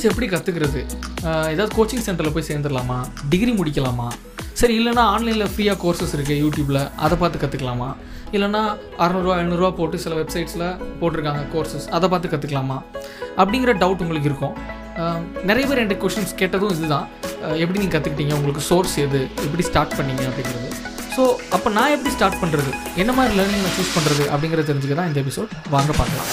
Designs எப்படி கற்றுக்கிறது ஏதாவது கோச்சிங் சென்டரில் போய் சேர்ந்துடலாமா? டிகிரி முடிக்கலாமா? சரி இல்லைனா ஆன்லைனில் ஃப்ரீயாக கோர்சஸ் இருக்குது யூடியூப்பில் அதை பார்த்து கற்றுக்கலாமா இல்லைனா அறநூறுவா எழுநூறுவா போட்டு சில வெப்சைட்ஸில் போட்டிருக்காங்க கோர்சஸ் அதை பார்த்து கற்றுக்கலாமா அப்படிங்கிற டவுட் உங்களுக்கு இருக்கும். நிறைய பேர் என்கிட்ட கொஷின்ஸ் கேட்டதும் இதுதான். எப்படி நீங்கள் கற்றுக்கிட்டீங்க உங்களுக்கு சோர்ஸ் எது? எப்படி ஸ்டார்ட் பண்ணீங்க? அப்படிங்கிறது. ஸோ அப்போ நான் எப்படி ஸ்டார்ட் பண்ணுறது என்ன மாதிரி லேர்னிங் நான் சூஸ் பண்ணுறது அப்படிங்கிறத தெரிஞ்சுக்க தான் இந்த எபிசோட் வாங்க பார்க்கலாம்.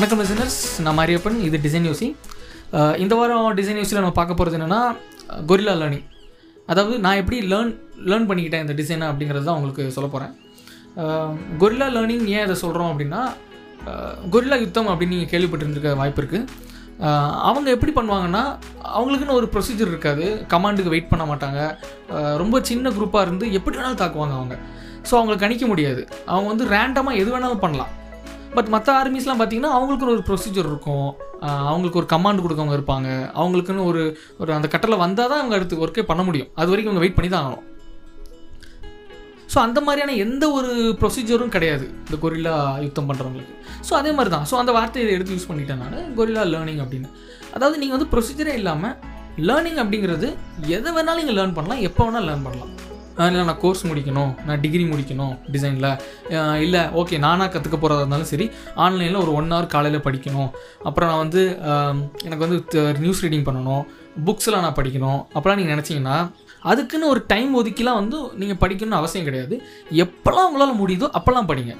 வணக்கம் லிசனர்ஸ் நான் மாரியப்பன். இது டிசைன் யூசி இந்த வாரம் டிசைன் யூசியில் நம்ம பார்க்க போகிறது என்னென்னா கொரில்லா லேர்னிங் அதாவது நான் எப்படி லேர்ன் லேர்ன் பண்ணிக்கிட்டேன் இந்த டிசைனை அப்படிங்கிறது தான் உங்களுக்கு சொல்ல போகிறேன் கொரில்லா லேர்னிங் ஏன் இதை சொல்கிறோம் அப்படின்னா கொரில்லா யுத்தம் அப்படின்னு நீங்கள் கேள்விப்பட்டிருந்திருக்க வாய்ப்பு இருக்குது அவங்க எப்படி பண்ணுவாங்கன்னா அவங்களுக்குன்னு ஒரு ப்ரொசீஜர் இருக்காது. கமாண்டுக்கு வெயிட் பண்ண மாட்டாங்க. ரொம்ப சின்ன குரூப்பாக இருந்து எப்படி வேணாலும் தாக்குவாங்க அவங்க. ஸோ அவங்களை கணிக்க முடியாது. அவங்க வந்து ரேண்டமாக எது வேணாலும் பண்ணலாம். பட் மற்ற ஆர்மிஸ்லாம் பார்த்தீங்கன்னா அவங்களுக்குன்னு ஒரு ப்ரொசீஜர் இருக்கும். அவங்களுக்கு ஒரு கமாண்ட் கொடுக்கவங்க இருப்பாங்க. அவங்களுக்குன்னு ஒரு ஒரு அந்த கட்டளை வந்தால் தான் அவங்க அடுத்து ஒர்க்கே பண்ண முடியும். அது வரைக்கும் அவங்க வெயிட் பண்ணி தான் ஆகணும். ஸோ அந்த மாதிரியான எந்த ஒரு ப்ரொசீஜரும் கிடையாது. இந்த கொரில்லா யுத்தம் பண்ணுறவங்களுக்கு ஸோ அதே மாதிரி தான். ஸோ அந்த வார்த்தையை எடுத்து யூஸ் பண்ணிட்டேன் நான். கொரில்லா லேர்னிங் அப்படின்னு. அதாவது நீங்கள் வந்து ப்ரொசீஜரே இல்லாமல் லேர்னிங் அப்படிங்கிறது எதை வேணாலும் நீங்கள் லேர்ன் பண்ணலாம். எப்போ வேணாலும் லேர்ன் பண்ணலாம். இல்லை நான் கோர்ஸ் முடிக்கணும். நான் டிகிரி முடிக்கணும் டிசைனில் இல்லை ஓகே நானாக கற்றுக்க போகிறதா இருந்தாலும் சரி ஆன்லைனில் ஒரு ஒன் ஹவர் காலையில் படிக்கணும். அப்புறம் நான் வந்து எனக்கு வந்து நியூஸ் ரீடிங் பண்ணணும். புக்ஸ்லாம் நான் படிக்கணும். அப்போலாம் நீங்கள் நினச்சிங்கன்னா அதுக்குன்னு ஒரு டைம் ஒதுக்கிலாம் வந்து நீங்கள் படிக்கணும்னு அவசியம் கிடையாது. எப்போல்லாம் உங்களால் முடியுதோ அப்போல்லாம் படிங்க.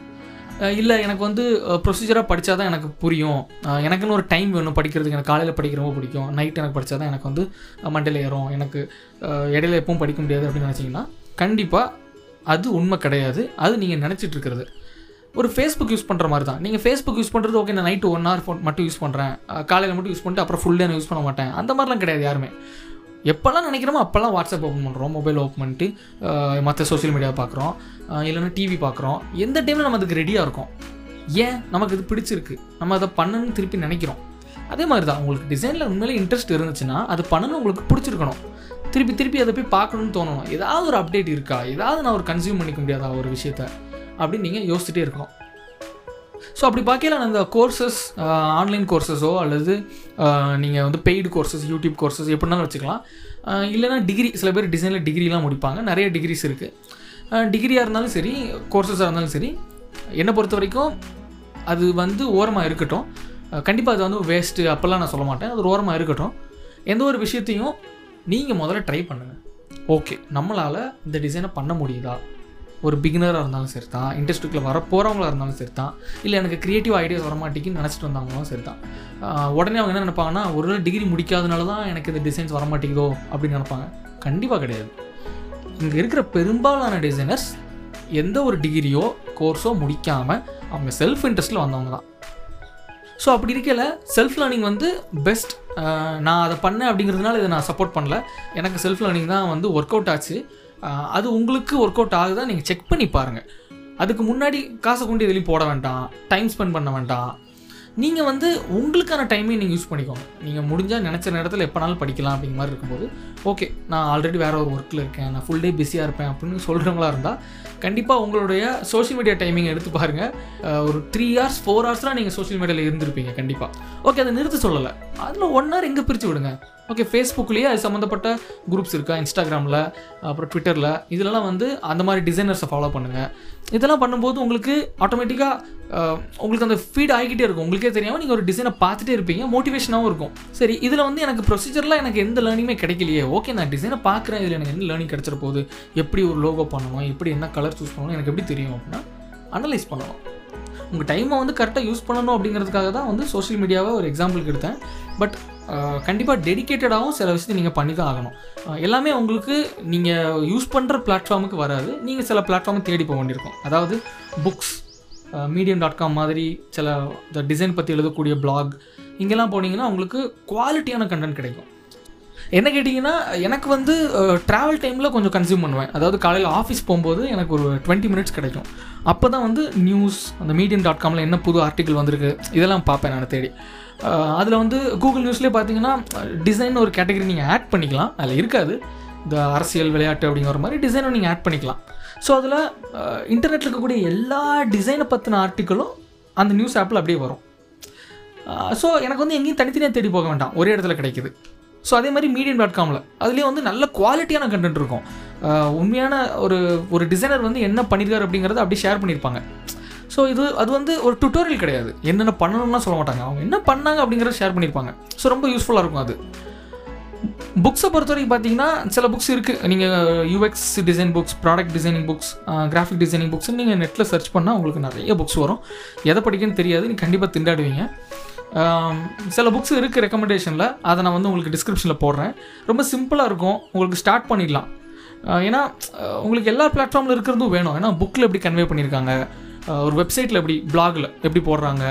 இல்லை எனக்கு வந்து ப்ரொசீஜராக படித்தா தான் எனக்கு புரியும். எனக்குன்னு ஒரு டைம் வேணும். படிக்கிறதுக்கு எனக்கு காலையில் படிக்க ரொம்ப பிடிக்கும். நைட் எனக்கு படித்தா தான் எனக்கு வந்து மண்டையில் ஏறும். எனக்கு இடையில எப்பவும் படிக்க முடியாது அப்படின்னு நினச்சிங்கன்னா கண்டிப்பாக அது உண்மை கிடையாது. அது நீங்கள் நினச்சிட்டு இருக்கிறது. ஒரு ஃபேஸ்புக் யூஸ் பண்ணுற மாதிரி தான். நீங்கள் ஃபேஸ்புக் யூஸ் பண்ணுறது ஓகே நான் நைட்டு ஒன் ஹவர் ஃபோன் மட்டும் யூஸ் பண்ணுறேன் காலையில் மட்டும் யூஸ் பண்ணிட்டு அப்புறம் ஃபுல் டே யூஸ் பண்ண மாட்டேன். அந்த மாதிரிலாம் கிடையாது யாருமே. எப்போல்லாம் நினைக்கிறோமோ அப்போல்லாம் வாட்ஸ்அப் ஓப்பன் பண்ணுறோம் மொபைல் ஓப்பன் பண்ணிட்டு மற்ற சோஷியல் மீடியா பார்க்குறோம். இல்லைன்னா டிவி பார்க்குறோம். எந்த டைமில் நம்ம அதுக்கு ரெடியாக இருக்கோம்? ஏன்? நமக்கு இது பிடிச்சிருக்கு. நம்ம அதை பண்ணணும்னு திருப்பி நினைக்கிறோம். அதே மாதிரி தான். உங்களுக்கு டிசைனில் உண்மையிலே இன்ட்ரெஸ்ட் இருந்துச்சுன்னா அது பண்ணணும் உங்களுக்கு பிடிச்சிருக்கணும். திருப்பி திருப்பி அதை போய் பார்க்கணும்னு தோணணும். ஏதாவது ஒரு அப்டேட் இருக்கா? ஏதாவது நான் ஒரு கன்சியூம் பண்ணிக்க முடியாதா ஒரு விஷயத்த? அப்படின்னு நீங்கள் யோசிச்சுட்டே இருக்கணும். ஸோ அப்படி பார்க்கல நான் இந்த கோர்சஸ் ஆன்லைன் கோர்சஸோ அல்லது நீங்கள் வந்து பெய்டு கோர்சஸ் யூடியூப் கோர்சஸ் எப்படினாலும் வச்சுக்கலாம். இல்லைனா இல்லைன்னா டிகிரி சில பேர் டிசைனில் டிகிரிலாம் முடிப்பாங்க. நிறைய டிகிரிஸ் இருக்குது டிகிரியாக இருந்தாலும் சரி கோர்சஸாக இருந்தாலும் சரி என்னை பொறுத்த வரைக்கும் அது வந்து ஓரமாக இருக்கட்டும். கண்டிப்பாக அது வந்து வேஸ்ட்டு அப்போல்லாம் நான் சொல்ல மாட்டேன். அது ஒரு ஓரமாக இருக்கட்டும். எந்த ஒரு விஷயத்தையும் நீங்கள் முதல்ல ட்ரை பண்ணுங்கள் ஓகே நம்மளால் இந்த டிசைனை பண்ண முடியுதா? ஒரு பிகினராக இருந்தாலும் சரி தான் இண்டஸ்ட்ரிக்குள்ள வர போகிறவங்களா இருந்தாலும் சரி தான் இல்லை எனக்கு க்ரியேட்டிவ் ஐடியாஸ் வரமாட்டேங்குன்னு நினச்சிட்டு வந்தாங்களும் சரி தான் உடனே அவங்க என்ன நினைப்பாங்கன்னா ஒரு டிகிரி முடிக்காதனால தான் எனக்கு இந்த டிசைன்ஸ் வரமாட்டேங்குதோ? அப்படின்னு நினைப்பாங்க. கண்டிப்பாக கிடையாது. இங்கே இருக்கிற பெரும்பாலான டிசைனர்ஸ் எந்த ஒரு டிகிரியோ கோர்ஸோ முடிக்காமல் அவங்க செல்ஃப் இன்ட்ரெஸ்ட்டில் வந்தவங்க தான். ஸோ அப்படி இருக்கல செல்ஃப் லேர்னிங் வந்து பெஸ்ட் நான் அதை பண்ணேன் அப்படிங்கிறதுனால இதை நான் சப்போர்ட் பண்ணல. எனக்கு செல்ஃப் லேர்னிங் தான் வந்து ஒர்க் அவுட் ஆச்சு அது உங்களுக்கு ஒர்க் அவுட் ஆகுதா நீங்கள் செக் பண்ணி பாருங்கள் அதுக்கு முன்னாடி காசை கொண்டு எதுலேயும் போட வேண்டாம். டைம் ஸ்பெண்ட் பண்ண வேண்டாம். நீங்கள் வந்து உங்களுக்கான டைமையும் நீங்கள் யூஸ் பண்ணிக்கோங்க. நீங்கள் முடிஞ்சால் நினச்ச நேரத்தில் எப்போனாலும் படிக்கலாம் அப்படிங்கிற மாதிரி இருக்கும்போது ஓகே நான் ஆல்ரெடி வேறு ஒரு ஒர்க்கில் இருக்கேன் நான் ஃபுல் டே பிஸியாக இருப்பேன் அப்படின்னு சொல்கிறவங்களா இருந்தால் கண்டிப்பாக உங்களுடைய சோஷியல் மீடியா டைமிங் எடுத்து பாருங்கள் ஒரு த்ரீ ஹார்ஸ் ஃபோர் ஹார்ஸ்லாம் நீங்கள் சோஷியல் மீடியாவில் இருந்திருப்பீங்க கண்டிப்பாக ஓகே அதை நிறுத்த சொல்லலை. அதில் ஒன் ஹவர் எங்கே பிரித்து விடுங்க? ஓகே ஃபேஸ்புக்லேயே அது சம்மந்தப்பட்ட குரூப்ஸ் இருக்கா இன்ஸ்டாகிராமில் அப்புறம் ட்விட்டரில் இதிலலாம் வந்து அந்த மாதிரி டிசைனர்ஸை ஃபாலோ பண்ணுங்கள் இதெல்லாம் பண்ணும்போது உங்களுக்கு ஆட்டோமேட்டிக்காக உங்களுக்கு அந்த ஃபீட் ஆகிக்கிட்டே இருக்கும். உங்களுக்கே தெரியாமல் நீங்கள் ஒரு டிசைனை பார்த்துட்டே இருப்பீங்க. மோட்டிவேஷனாகவும் இருக்கும். சரி இதில் வந்து எனக்கு ப்ரொசீஜரில் எனக்கு எந்த லேர்னிங்குமே கிடைக்கலையே. ஓகே நான் டிசைனை பார்க்குறேன். இதில் எனக்கு என்ன லேர்னிங் கிடச்சிட போகுது? எப்படி ஒரு லோகோ பண்ணணும்? எப்படி என்ன கலர் சூஸ் பண்ணணும்? எனக்கு எப்படி தெரியும் அப்படின்னா அனலைஸ் பண்ணணும். உங்கள் டைமை வந்து கரெக்டாக யூஸ் பண்ணணும் அப்படிங்கிறதுக்காக தான் வந்து சோஷியல் மீடியாவை ஒரு எக்ஸாம்பிளுக்கு எடுத்தேன். பட் கண்டிப்பாக டெடிக்கேட்டடாகவும் சில விஷயத்தை நீங்கள் பண்ணி தான் ஆகணும் எல்லாமே உங்களுக்கு நீங்கள் யூஸ் பண்ணுற பிளாட்ஃபார்முக்கு வராது. நீங்கள் சில பிளாட்ஃபார்மை தேடி போக வேண்டியிருக்கும். அதாவது புக்ஸ் மீடியம் டாட் காம் மாதிரி சில இந்த டிசைன் பற்றி எழுதக்கூடிய பிளாக் இங்கெல்லாம் போனீங்கன்னா உங்களுக்கு குவாலிட்டியான கண்டென்ட் கிடைக்கும். என்ன கேட்டிங்கன்னா எனக்கு வந்து ட்ராவல் டைமில் கொஞ்சம் கன்சியூம் பண்ணுவேன். அதாவது காலையில் ஆஃபீஸ் போகும்போது எனக்கு ஒரு டுவெண்ட்டி மினிட்ஸ் கிடைக்கும். அப்போ தான் வந்து நியூஸ் அந்த மீடியம் டாட் காமில் என்ன புது ஆர்டிக்கல் வந்திருக்கு இதெல்லாம் பார்ப்பேன் நான் தேடி. அதில் வந்து கூகுள் நியூஸ்லேயே பார்த்தீங்கன்னா டிசைன் ஒரு கேட்டகரி நீங்கள் ஆட் பண்ணிக்கலாம். அதில் இருக்காது. இந்த அரசியல் விளையாட்டு அப்படிங்கிற மாதிரி டிசைனை நீங்கள் ஆட் பண்ணிக்கலாம். ஸோ அதில் இன்டர்நெட்டில் இருக்கக்கூடிய எல்லா டிசைனை பற்றின ஆர்டிக்கலும் அந்த நியூஸ் ஆப்பில் அப்படியே வரும். ஸோ எனக்கு வந்து எங்கேயும் தனித்தனியாக தேடி போக வேண்டாம். ஒரே இடத்துல கிடைக்குது. ஸோ அதே மாதிரி மீடியம் டாட் காமில் அதுலேயும் வந்து நல்ல குவாலிட்டியான கண்டென்ட் இருக்கும். உண்மையான ஒரு ஒரு டிசைனர் வந்து என்ன பண்ணியிருக்காரு அப்படிங்கிறத அப்படியே ஷேர் பண்ணியிருப்பாங்க ஸோ இது அது வந்து ஒரு டுட்டோரியல் கிடையாது. என்னென்ன பண்ணணும்னா சொல்ல மாட்டாங்க. அவங்க என்ன பண்ணாங்க அப்படிங்கிறத ஷேர் பண்ணியிருப்பாங்க ஸோ ரொம்ப யூஸ்ஃபுல்லாக இருக்கும் அது. புக்ஸை பொறுத்த வரைக்கும் பார்த்தீங்கன்னா சில புக்ஸ் இருக்குது நீங்கள் UX design books product designing books graphic designing books நீங்கள் நெட்டில் சர்ச் பண்ணால் உங்களுக்கு நிறைய புக்ஸ் வரும். எதை படிக்கன்னு தெரியாது. நீங்கள் கண்டிப்பாக திண்டாடுவீங்க. சில புக்ஸ் இருக்குது ரெக்கமெண்டேஷனில் அதை நான் வந்து உங்களுக்கு டிஸ்கிரிப்ஷனில் போடுறேன். ரொம்ப சிம்பிளாக இருக்கும். உங்களுக்கு ஸ்டார்ட் பண்ணிடலாம். ஏன்னா உங்களுக்கு எல்லா பிளாட்ஃபார்மில் இருக்கிறதும் வேணும். ஏன்னா புக்கில் எப்படி கன்வே பண்ணியிருக்காங்க? ஒரு வெப்சைட்டில் எப்படி பிளாகில் எப்படி போடுறாங்க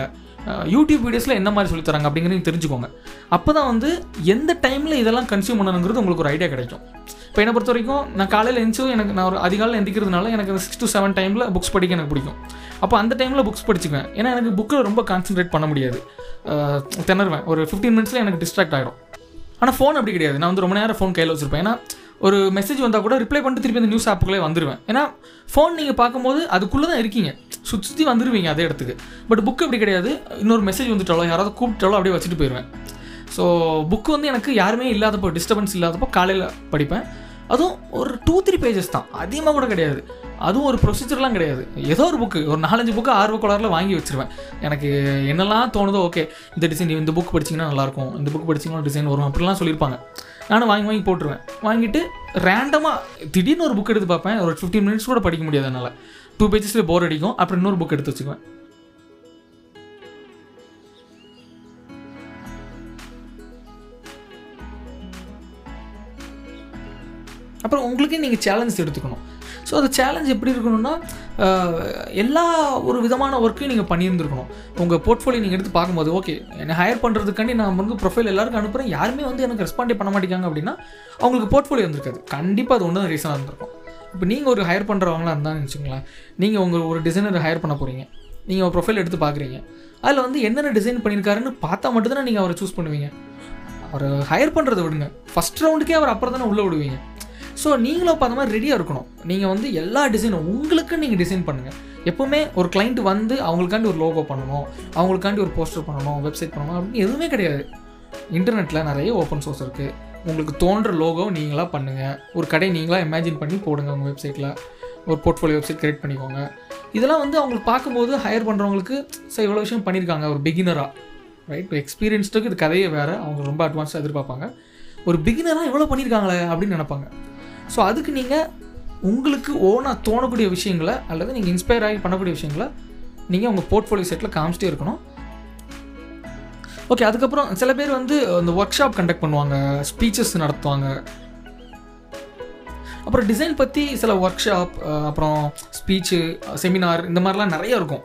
யூடியூப் வீடியோஸில் என்ன மாதிரி சொல்லித்தராங்க அப்படிங்கிறதையும் தெரிஞ்சுக்கோங்க. அப்போ தான் வந்து எந்த டைமில் இதெல்லாம் கன்சியூம் பண்ணணுங்கிறது உங்களுக்கு ஒரு ஐடியா கிடைக்கும். இப்போ என்னை பொறுத்த வரைக்கும் நான் காலையில் எழுந்துச்சும் எனக்கு நான் ஒரு அதிகாலையில் எந்திக்கிறதுனால எனக்கு சிக்ஸ் டு செவன் டைமில் புக்ஸ் படிக்க எனக்கு பிடிக்கும். அப்போ அந்த டைமில் புக்ஸ் படிச்சுக்குவேன். ஏன்னா எனக்கு புக்கில் ரொம்ப கான்சென்ட்ரேட் பண்ண முடியாது. திணறுவேன். ஒரு ஃபிஃப்டீன் மினிட்ஸில் எனக்கு டிஸ்ட்ராக்ட் ஆகிடும் ஆனால் ஃபோன் அப்படி கிடையாது. நான் வந்து ரொம்ப நேரம் ஃபோன் கையில் வச்சுருப்பேன். ஏன்னா ஒரு மெசேஜ் வந்தால் கூட ரிப்ளை பண்ணிட்டு திருப்பி அந்த நியூஸ் ஆப்புக்குள்ளே வந்துடுவேன் ஏன்னா ஃபோன் நீங்கள் பார்க்கும்போது அதுக்குள்ளே தான் இருக்கீங்க. சுற்றி சுற்றி வந்துடுவீங்க அதே இடத்துக்கு. பட் புக் அப்படி கிடையாது. இன்னொரு மெசேஜ் வந்துட்டாலோ யாராவது கூப்பிட்டாலோ அப்படியே வச்சுட்டு போயிடுவேன் ஸோ புக்கு வந்து எனக்கு யாருமே இல்லாதப்போ டிஸ்டர்பன்ஸ் இல்லாதப்போ காலையில் படிப்பேன். அதுவும் ஒரு டூ த்ரீ பேஜஸ் தான். அதிகமாக கூட கிடையாது. அதுவும் ஒரு ப்ரொசீஜர்லாம் கிடையாது. ஏதோ ஒரு புக்கு ஒரு நாலஞ்சு புக்கு ஆர்வ கோளாறில் வாங்கி வச்சிருவேன். எனக்கு என்னெல்லாம் தோணுதோ ஓகே இந்த டிசைன் இந்த புக் படிச்சிங்கன்னா நல்லாயிருக்கும் இந்த புக் படிச்சிங்கன்னா டிசைன் வரும். அப்படிலாம் சொல்லியிருப்பாங்க. நானும் வாங்கி வாங்கி போட்டுருவேன். வாங்கிட்டு ரேண்டமாக திடீர்னு ஒரு புக் எடுத்து பார்ப்பேன். ஒரு ஃபிஃப்டீன் மினிட்ஸ் கூட படிக்க முடியாது என்னால். டூ பேஜஸில் போர் அடிக்கும். அப்புறம் இன்னொரு புக் எடுத்து வச்சுக்குவேன். அப்புறம் உங்களுக்கே நீங்கள் சேலஞ்ச் எடுத்துக்கணும். ஸோ அந்த சேலஞ்ச் எப்படி இருக்கணும்னா எல்லா ஒரு விதமான ஒர்க்கையும் நீங்கள் பண்ணியிருந்துருக்கணும். உங்கள் போர்ட்ஃபோலியோ நீங்கள் எடுத்து பார்க்கும்போது ஓகே என்னை ஹையர் பண்ணுறதுக்காண்டி நான் வந்து ப்ரொஃபைல் எல்லாருக்கும் அனுப்புகிறேன் யாருமே வந்து எனக்கு ரெஸ்பாண்டே பண்ண மாட்டேங்காங்க அப்படின்னா அவங்களுக்கு போர்ட்ஃபோலியோ வந்துருக்காது. கண்டிப்பாக அது ஒன்று தான் ரீசனாக இருந்திருக்கும். இப்போ நீங்கள் ஒரு ஹையர் பண்ணுறவங்களா இருந்தான்னு வச்சுக்கோங்களேன் நீங்கள் உங்கள் ஒரு டிசைனர் ஹையர் பண்ண போகிறீங்க நீங்கள் ஒரு ப்ரொஃபைல் எடுத்து பார்க்குறீங்க. அதில் வந்து என்னென்ன டிசைன் பண்ணியிருக்காருன்னு பார்த்தா மட்டும்தானே நீங்கள் அவரை சூஸ் பண்ணுவீங்க. அவரை ஹையர் பண்ணுறதை விடுங்க. ஃபஸ்ட் ரவுண்டுக்கே அவர் அப்புறம் தானே உள்ளே விடுவீங்க ஸோ நீங்களும் பார்த்த அந்த மாதிரி ரெடியாக இருக்கணும். நீங்கள் வந்து எல்லா டிசைனும் உங்களுக்கு நீங்கள் டிசைன் பண்ணுங்கள் எப்போவுமே ஒரு கிளைண்ட் வந்து அவங்களுக்காண்டி ஒரு லோகோ பண்ணணும் அவங்களுக்காண்டி ஒரு போஸ்டர் பண்ணணும் வெப்சைட் பண்ணணும் அப்படின்னு எதுவுமே கிடையாது. இன்டர்நெட்டில் நிறைய ஓப்பன் சோர்ஸ் இருக்குது உங்களுக்கு தோன்ற லோகோ நீங்களாக பண்ணுங்கள் ஒரு கடை நீங்களாக இமேஜின் பண்ணி போடுங்க உங்கள் வெப்சைட்டில் ஒரு போர்ட்ஃபோலியோ வெப்சைட் கிரியேட் பண்ணிக்கோங்க. இதெல்லாம் வந்து அவங்களுக்கு பார்க்கும்போது ஹையர் பண்ணுறவங்களுக்கு சார் இவ்வளோ விஷயம் பண்ணியிருக்காங்க ஒரு பிகினராக ரைட் எக்ஸ்பீரியன்ஸ்டுக்கு இது கதையே வேறு. அவங்க ரொம்ப அட்வான்ஸாக எதிர்பார்ப்பாங்க. ஒரு பிகினராக எவ்வளோ பண்ணியிருக்காங்களே அப்படின்னு நினைப்பாங்க. ஸோ அதுக்கு நீங்கள் உங்களுக்கு ஓனாக தோணக்கூடிய விஷயங்களை அல்லது நீங்கள் இன்ஸ்பயர் ஆகி பண்ணக்கூடிய விஷயங்களை நீங்கள் உங்கள் போர்ட்ஃபோலியோ செட்டில் காமிச்சிட்டே இருக்கணும். ஓகே அதுக்கப்புறம் சில பேர் வந்து இந்த ஒர்க் ஷாப் கண்டக்ட் பண்ணுவாங்க ஸ்பீச்சஸ் நடத்துவாங்க. அப்புறம் டிசைன் பற்றி சில ஒர்க் ஷாப் அப்புறம் ஸ்பீச்சு செமினார் இந்த மாதிரிலாம் நிறைய இருக்கும்.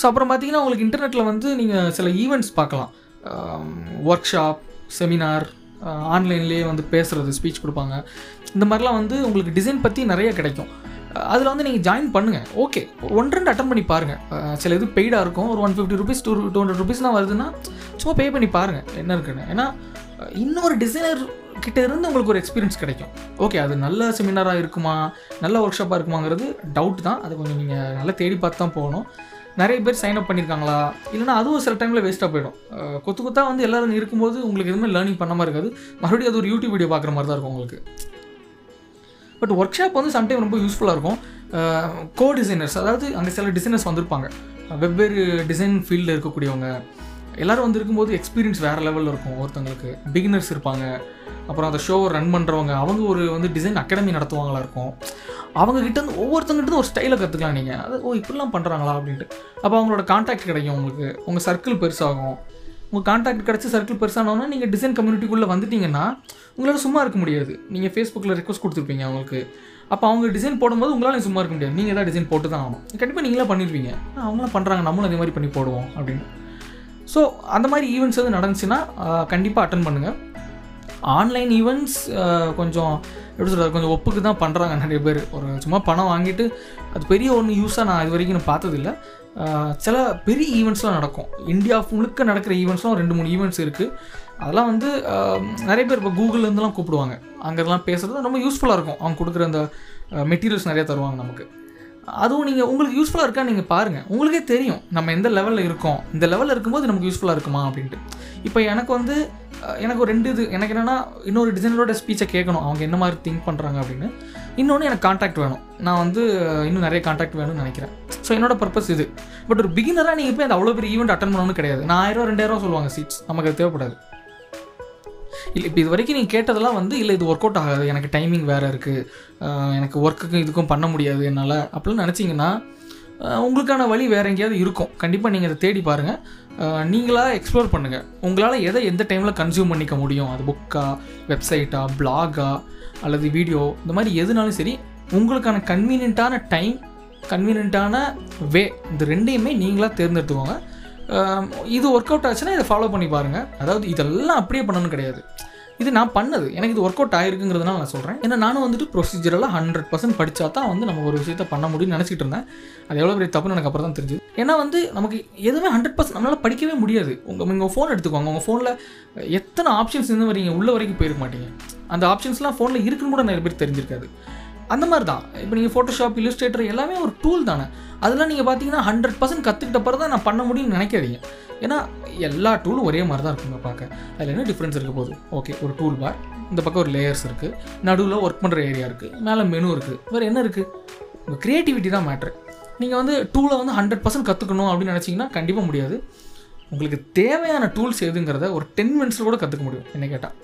ஸோ அப்புறம் பார்த்தீங்கன்னா உங்களுக்கு இன்டர்நெட்டில் வந்து நீங்கள் சில ஈவெண்ட்ஸ் பார்க்கலாம். ஒர்க் ஷாப் செமினார் ஆன்லைன்லேயே வந்து பேசுகிறது ஸ்பீச் கொடுப்பாங்க. இந்த மாதிரிலாம் வந்து உங்களுக்கு டிசைன் பற்றி நிறைய கிடைக்கும். அதில் வந்து நீங்கள் ஜாயின் பண்ணுங்கள் ஓகே ஒன் ரெண்டு அட்டன் பண்ணி பாருங்கள் சில இது பெய்டாக இருக்கும். ஒரு one fifty rupees two two hundred ருபீஸ்லாம் வருதுன்னா சும்மா பே பண்ணி பாருங்கள் என்ன இருக்குன்னு. ஏன்னா இன்னொரு டிசைனர் கிட்ட இருந்து உங்களுக்கு ஒரு எக்ஸ்பீரியன்ஸ் கிடைக்கும். ஓகே அது நல்ல செமினாராக இருக்குமா? நல்ல ஒர்க் ஷாப்பாக இருக்குமாங்கிறது டவுட் தான். அது கொஞ்சம் நீங்கள் நல்லா தேடி பார்த்து தான் போகணும். நிறைய பேர் சைன் அப் பண்ணியிருக்காங்களா இல்லைனா அதுவும் சில டைமில் வேஸ்ட்டாக போயிடும். கொத்து கொத்தா வந்து எல்லோரும் இருக்கும்போது உங்களுக்கு எதுவுமே லேர்னிங் பண்ண மாதிரி இருக்காது. மறுபடியும் அது ஒரு யூடியூப் வீடியோ பார்க்குற மாதிரி தான் இருக்கும் உங்களுக்கு. பட் ஒர்க் ஷாப் வந்து சம்டைம் ரொம்ப யூஸ்ஃபுல்லாக இருக்கும். கோ டிசைனர்ஸ் அதாவது அங்கே சில டிசைனர்ஸ் வந்திருப்பாங்க. வெவ்வேறு டிசைன் ஃபீல்டில் இருக்கக்கூடியவங்க. எல்லாரும் வந்து இருக்கும்போது எக்ஸ்பீரியன்ஸ் வேறு லெவலில் இருக்கும். ஒருத்தங்களுக்கு பிகினர்ஸ் இருப்பாங்க. அப்புறம் அந்த ஷோவை ரன் பண்ணுறவங்க அவங்க ஒரு வந்து டிசைன் அகாடமி நடத்துவாங்களா இருக்கும். அவங்கக்கிட்ட இருந்து ஒவ்வொருத்தங்கிட்ட ஒரு ஸ்டைலை கற்றுக்கலாம் நீங்கள் அது ஓ இப்படிலாம் பண்ணுறாங்களா அப்படின்ட்டு. அப்போ அவங்களோட காண்டாக்ட் கிடைக்கும் உங்களுக்கு. உங்கள் சர்க்கிள் பெருசாகும். உங்கள் காண்டாக்ட் கிடச்சி சர்க்கிள் பெருசானோன்னா நீங்கள் டிசைன் கம்யூனிட்டிக்குள்ளே வந்துட்டீங்கன்னா உங்களால் சும்மா இருக்க முடியாது. நீங்கள் ஃபேஸ்புக்கில் ரெக்வஸ்ட் கொடுத்துருப்பீங்க அவங்களுக்கு. அப்போ அவங்க டிசைன் போடும்போது உங்களால் சும்மா இருக்க முடியாது. நீங்கள் தான் டிசைன் போட்டு தான் ஆகணும். கண்டிப்பாக நீங்களே பண்ணிருப்பீங்க. அவங்களாம் பண்ணுறாங்க நம்மளும் அதே மாதிரி பண்ணி போடுவோம் அப்படின்னு. ஸோ அந்த மாதிரி ஈவெண்ட்ஸ் வந்து நடந்துச்சுன்னா கண்டிப்பாக அட்டன் பண்ணுங்கள் ஆன்லைன் ஈவெண்ட்ஸ் கொஞ்சம் எப்படி சொல்கிறது கொஞ்சம் ஒப்புக்கு தான் பண்ணுறாங்க நிறைய பேர். ஒரு சும்மா பணம் வாங்கிட்டு அது பெரிய ஒன்று யூஸாக நான் இது வரைக்கும் நான் பார்த்ததில்ல. சில பெரிய ஈவெண்ட்ஸ்லாம் நடக்கும். இந்தியா முழுக்க நடக்கிற ஈவெண்ட்ஸ்லாம் ரெண்டு மூணு ஈவெண்ட்ஸ் இருக்குது அதெல்லாம் வந்து நிறைய பேர் இப்போ கூகுள்லேருந்துலாம் கூப்பிடுவாங்க. அங்கெல்லாம் பேசுகிறது ரொம்ப யூஸ்ஃபுல்லாக இருக்கும். அவங்க கொடுக்குற அந்த மெட்டீரியல்ஸ் நிறைய தருவாங்க நமக்கு. அதுவும் நீங்கள் உங்களுக்கு யூஸ்ஃபுல்லாக இருக்கா நீங்கள் பாருங்கள் உங்களுக்கே தெரியும் நம்ம எந்த லெவலில் இருக்கோம். இந்த லெவலில் இருக்கும்போது நமக்கு யூஸ்ஃபுல்லாக இருக்குமா அப்படின்ட்டு. இப்போ எனக்கு வந்து எனக்கு ஒரு ரெண்டு இது எனக்கு என்னென்னா இன்னொரு டிசைனரோட ஸ்பீச்சை கேட்கணும். அவங்க என்ன மாதிரி திங்க் பண்ணுறாங்க அப்படின்னு. இன்னொன்று எனக்கு காண்டாக்ட் வேணும். நான் வந்து இன்னும் நிறைய காண்டாக்ட் வேணும்னு நினைக்கிறேன். ஸோ என்னோட பர்பஸ் இது. பட் ஒரு பிகினராக நீங்கள் போய் அந்த அவ்வளோ பெரிய ஈவெண்ட் அட்டன் பண்ணணும்னு கிடையாது. நான் ஆயிரம் ரெண்டாயிரம் சொல்லுவாங்க சீட்ஸ் நமக்கு அது தேவைப்படாது. இல்லை இப்போ இது வரைக்கும் நீங்கள் கேட்டதெல்லாம் வந்து இல்லை இது ஒர்க் அவுட் ஆகாது. எனக்கு டைமிங் வேறு இருக்குது எனக்கு ஒர்க்குக்கும் இதுக்கும் பண்ண முடியாது என்னால். அப்படின்னு நினச்சிங்கன்னா உங்களுக்கான வழி வேறு எங்கேயாவது இருக்கும். கண்டிப்பாக நீங்கள் இதை தேடி பாருங்கள் நீங்களாக எக்ஸ்ப்ளோர் பண்ணுங்கள் உங்களால் எதை எந்த டைமில் கன்சியூம் பண்ணிக்க முடியும்? அது புக்கா வெப்சைட்டா பிளாகா அல்லது வீடியோ இந்த மாதிரி எதுனாலும் சரி உங்களுக்கான கன்வீனியண்ட்டான டைம் கன்வீனியண்ட்டான வே இந்த ரெண்டையுமே நீங்களாக தேர்ந்தெடுத்துக்கோங்க. இது ஒர்க் அவுட் ஆச்சுன்னா இதை ஃபாலோ பண்ணி பாருங்கள் அதாவது இதெல்லாம் அப்படியே பண்ணணும்னு கிடையாது. இது நான் பண்ணது. எனக்கு இது ஒர்க் அவுட் ஆயிருக்குங்கிறதுனால நான் சொல்கிறேன் ஏன்னா நானும் வந்துட்டு ப்ரொசீஜரெல்லாம் ஹண்ட்ரட் பர்சன்ட் படித்தா தான் வந்து நம்ம ஒரு விஷயத்த பண்ண முடியும்னு நினச்சிட்டு இருந்தேன். அது எவ்வளோ பெரிய தப்புன்னு எனக்கு அப்புறம் தான் தெரிஞ்சுது. ஏன்னா வந்து நமக்கு எதுவுமே ஹண்ட்ரட் பர்சன்ட் நம்மளால் படிக்கவே முடியாது. உங்கள் உங்கள் ஃபோன் எடுத்துக்கோங்க. உங்கள் ஃபோனில் எத்தனை ஆப்ஷன்ஸ் இருந்து வரீங்க உள்ள வரைக்கும் போயிருக்க மாட்டீங்க. அந்த ஆப்ஷன்ஸ்லாம் ஃபோனில் இருக்குன்னு கூட நிறைய பேர் தெரிஞ்சிருக்காது. அந்த மாதிரி தான் இப்போ நீங்கள் ஃபோட்டோஷாப் இல்லுஸ்ட்ரேட்டர் எல்லாமே ஒரு டூல் தானே. அதெல்லாம் நீங்கள் பார்த்தீங்கன்னா ஹண்ட்ரட் பர்சன்ட் கற்றுக்கிட்ட பிறகு தான் நான் பண்ண முடியும்னு நினைக்காதீங்க. ஏன்னா எல்லா டூலும் ஒரே மாதிரி தான் இருக்குங்க பார்க்க. அதில் என்ன டிஃப்ரென்ஸ் இருக்க போகுது? ஓகே ஒரு டூல் பார் இந்த பக்கம் ஒரு லேயர்ஸ் இருக்குது நடுவில் ஒர்க் பண்ணுற ஏரியா இருக்குது மேலே மெனு இருக்குது வேறு என்ன இருக்குது உங்கள் க்ரியேட்டிவிட்டி தான் மேட்ரு நீங்கள் வந்து டூலை வந்து ஹண்ட்ரட் பர்சன்ட் கற்றுக்கணும் அப்படின்னு நினச்சிங்கன்னா கண்டிப்பாக முடியாது. உங்களுக்கு தேவையான டூல்ஸ் எதுங்கிறத ஒரு டென் மினிட்ஸில் கூட கற்றுக்க முடியும் என்ன கேட்டால்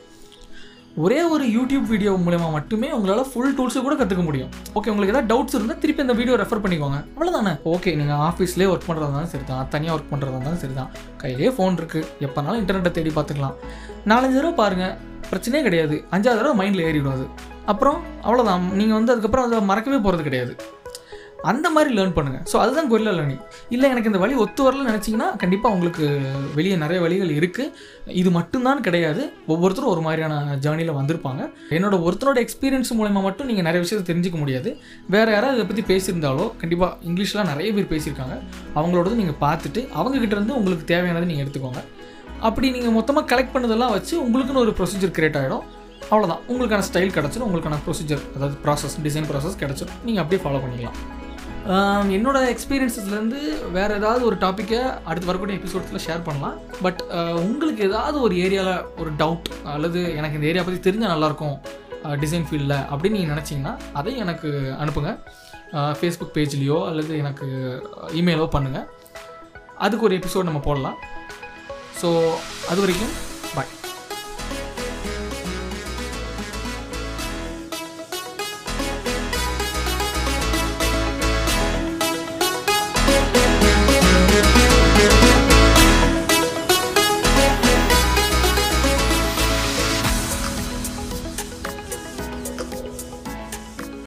ஒரே ஒரு யூடியூப் வீடியோ மூலமா மட்டுமே உங்களால் ஃபுல் டூல்ஸை கூட கற்றுக்க முடியும். ஓகே உங்களுக்கு ஏதாவது டவுட்ஸ் இருந்தால் திருப்பி அந்த வீடியோ ரெஃபர் பண்ணிக்கோங்க. அவ்வளோதானே ஓகே நீங்கள் ஆஃபீஸ்லேயே ஒர்க் பண்ணுறதா இருந்தாலும் சரி தான் தனியாக ஒர்க் பண்ணுறதா இருந்தாலும் சரி தான் கையிலேயே ஃபோன் இருக்குது எப்போனாலும் இன்டர்நெட்டை தேடி பார்த்துக்கலாம். நாலஞ்சு தடவை பாருங்கள் பிரச்சனையே கிடையாது. அஞ்சாவது தடவை மைண்டில் ஏறிவிடும் அது. அப்புறம் அவ்வளோதான் நீங்கள் வந்து அதுக்கப்புறம் அதை மறக்கவே போகிறது கிடையாது. அந்த மாதிரி லேர்ன் பண்ணுங்கள் ஸோ அதுதான் கொரில்லா லேர்னிங் இல்லை எனக்கு இந்த வழி ஒத்து வரலன்னு நினச்சிங்கன்னா கண்டிப்பாக உங்களுக்கு வெளியே நிறைய வழிகள் இருக்குது இது மட்டும்தான் கிடையாது. ஒவ்வொருத்தரும் ஒரு மாதிரியான ஜேர்னியில் வந்திருப்பாங்க. என்னோட ஒருத்தரோட எக்ஸ்பீரியன்ஸ் மூலமா மட்டும் நீங்கள் நிறைய விஷயத்தை தெரிஞ்சுக்க முடியாது. வேறு யாராவது இதை பற்றி பேசியிருந்தாலோ கண்டிப்பாக இங்கிலீஷ்லாம் நிறைய பேர் பேசியிருக்காங்க. அவங்களோடது நீங்கள் பார்த்துட்டு அவங்கக்கிட்ட இருந்து உங்களுக்கு தேவையானதை நீங்கள் எடுத்துக்கோங்க. அப்படி நீங்கள் மொத்தமாக கலெக்ட் பண்ணதெல்லாம் வச்சு உங்களுக்குன்னு ஒரு ப்ரொசீஜர் கிரியேட் ஆகிடும் அவ்வளோதான் உங்களுக்கான ஸ்டைல் கிடச்சிடும் உங்களுக்கான ப்ரொசீஜர் அதாவது ப்ராசஸ் டிசைன் ப்ராசஸ் கிடச்சிடும் நீங்கள் அப்படியே ஃபாலோ பண்ணிக்கலாம். Um, என்னோட எக்ஸ்பீரியன்ஸஸ்லேருந்து வேறு ஏதாவது ஒரு டாப்பிக்கை அடுத்து வரக்கூடிய எபிசோட்ஸில் ஷேர் பண்ணலாம். பட் uh, உங்களுக்கு ஏதாவது ஒரு ஏரியாவில் ஒரு டவுட் அல்லது எனக்கு இந்த ஏரியா பற்றி தெரிஞ்சால் நல்லாயிருக்கும் டிசைன் uh, ஃபீல்டில் அப்படின்னு நீங்கள் நினச்சிங்கன்னா அதையும் எனக்கு அனுப்புங்க. Uh, ஃபேஸ்புக் பேஜ்லேயோ அல்லது எனக்கு இமெயிலோ பண்ணுங்கள் அதுக்கு ஒரு எபிசோட் நம்ம போடலாம். ஸோ அது வரைக்கும்